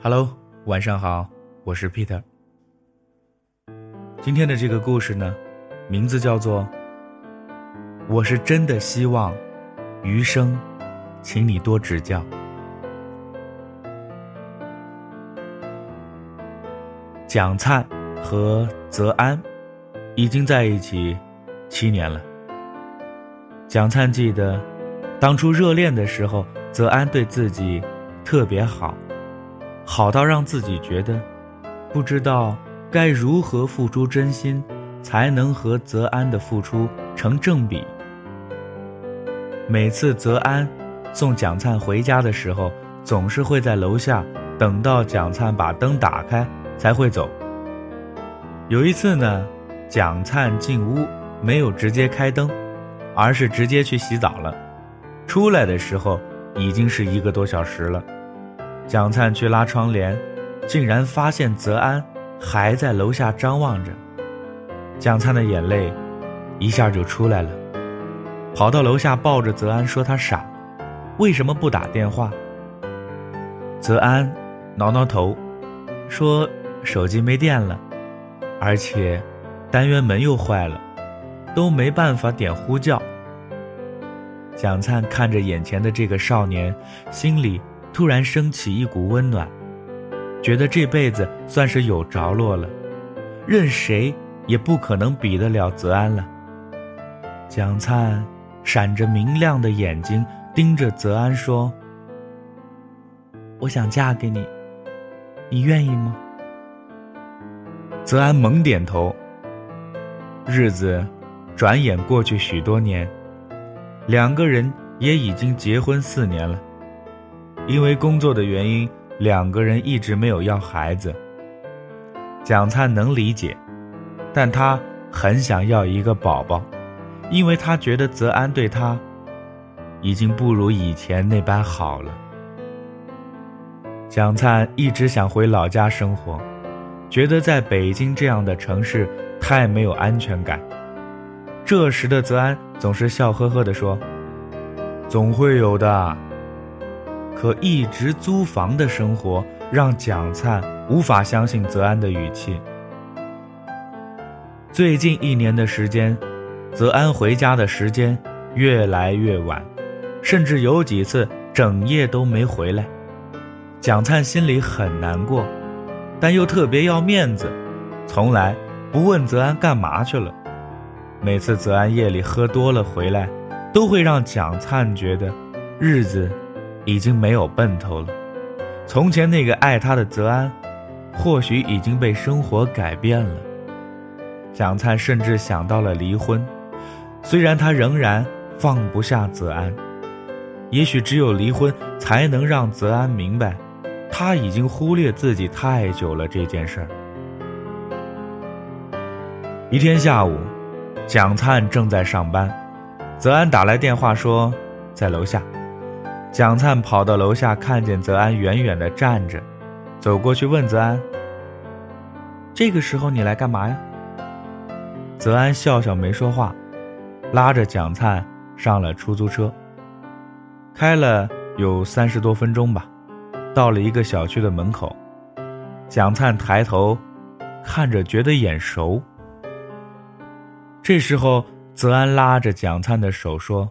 Hello，晚上好，我是 Peter。今天的这个故事呢，名字叫做《我是真的希望余生，请你多指教》。蒋灿和泽安已经在一起七年了。蒋灿记得，当初热恋的时候，泽安对自己特别好。好到让自己觉得，不知道该如何付出真心，才能和泽安的付出成正比。每次泽安送蒋灿回家的时候，总是会在楼下等到蒋灿把灯打开才会走。有一次呢，蒋灿进屋没有直接开灯，而是直接去洗澡了，出来的时候已经是一个多小时了。蒋灿去拉窗帘，竟然发现泽安还在楼下张望着。蒋灿的眼泪一下就出来了，跑到楼下抱着泽安说：“他傻，为什么不打电话？”泽安挠挠头，说：“手机没电了，而且单元门又坏了，都没办法点呼叫。”蒋灿看着眼前的这个少年，心里。突然升起一股温暖，觉得这辈子算是有着落了，任谁也不可能比得了泽安了。蒋灿闪着明亮的眼睛盯着泽安说：“我想嫁给你，你愿意吗？”泽安猛点头。日子转眼过去许多年，两个人也已经结婚四年了。因为工作的原因，两个人一直没有要孩子。蒋灿能理解，但他很想要一个宝宝，因为他觉得泽安对他已经不如以前那般好了。蒋灿一直想回老家生活，觉得在北京这样的城市太没有安全感。这时的泽安总是笑呵呵地说：“总会有的。”可一直租房的生活让蒋灿无法相信泽安的语气。最近一年的时间，泽安回家的时间越来越晚，甚至有几次整夜都没回来。蒋灿心里很难过，但又特别要面子，从来不问泽安干嘛去了。每次泽安夜里喝多了回来，都会让蒋灿觉得日子。已经没有奔头了。从前那个爱他的泽安，或许已经被生活改变了。蒋灿甚至想到了离婚，虽然他仍然放不下泽安。也许只有离婚，才能让泽安明白，他已经忽略自己太久了这件事儿。一天下午，蒋灿正在上班，泽安打来电话说，在楼下。蒋灿跑到楼下，看见泽安远远的站着，走过去问泽安：“这个时候你来干嘛呀？”泽安笑笑没说话，拉着蒋灿上了出租车。开了有三十多分钟吧，到了一个小区的门口，蒋灿抬头看着，觉得眼熟。这时候，泽安拉着蒋灿的手说。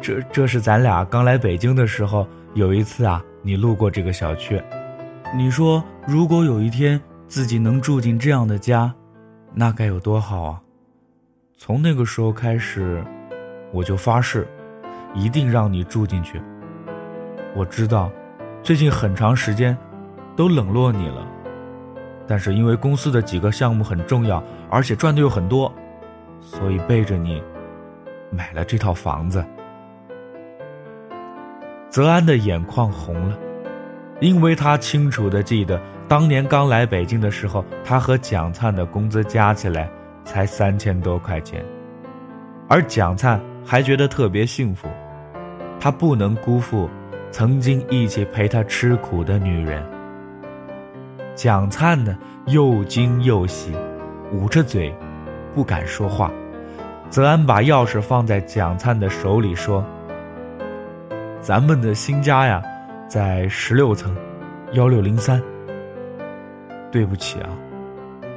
这这是咱俩刚来北京的时候，有一次啊，你路过这个小区，你说如果有一天自己能住进这样的家，那该有多好啊！从那个时候开始，我就发誓，一定让你住进去。我知道，最近很长时间都冷落你了，但是因为公司的几个项目很重要，而且赚的又很多，所以背着你买了这套房子。泽安的眼眶红了，因为他清楚的记得，当年刚来北京的时候，他和蒋灿的工资加起来才三千多块钱，而蒋灿还觉得特别幸福，他不能辜负曾经一起陪他吃苦的女人。蒋灿呢，又惊又喜，捂着嘴，不敢说话。泽安把钥匙放在蒋灿的手里说。咱们的新家呀，在十六层，幺六零三。对不起啊，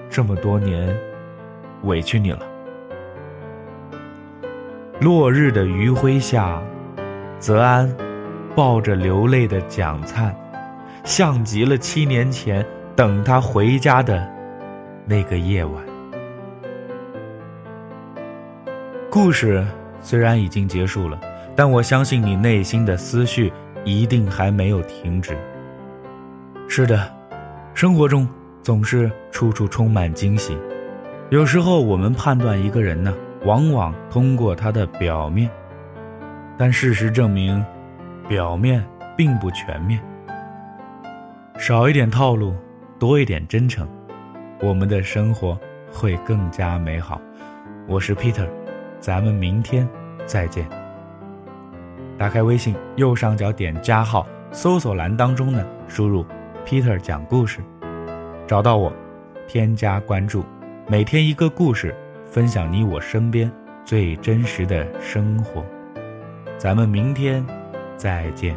这么多年委屈你了。落日的余晖下，泽安抱着流泪的蒋灿，像极了七年前等他回家的那个夜晚。故事虽然已经结束了，但我相信你内心的思绪一定还没有停止。是的，生活中。总是处处充满惊喜，有时候我们判断一个人呢，往往通过他的表面，但事实证明，表面并不全面。少一点套路，多一点真诚，我们的生活会更加美好。我是 Peter，咱们明天再见。打开微信右上角点加号，搜索栏当中呢，输入 Peter 讲故事。找到我，添加关注，每天一个故事，分享你我身边最真实的生活。咱们明天再见。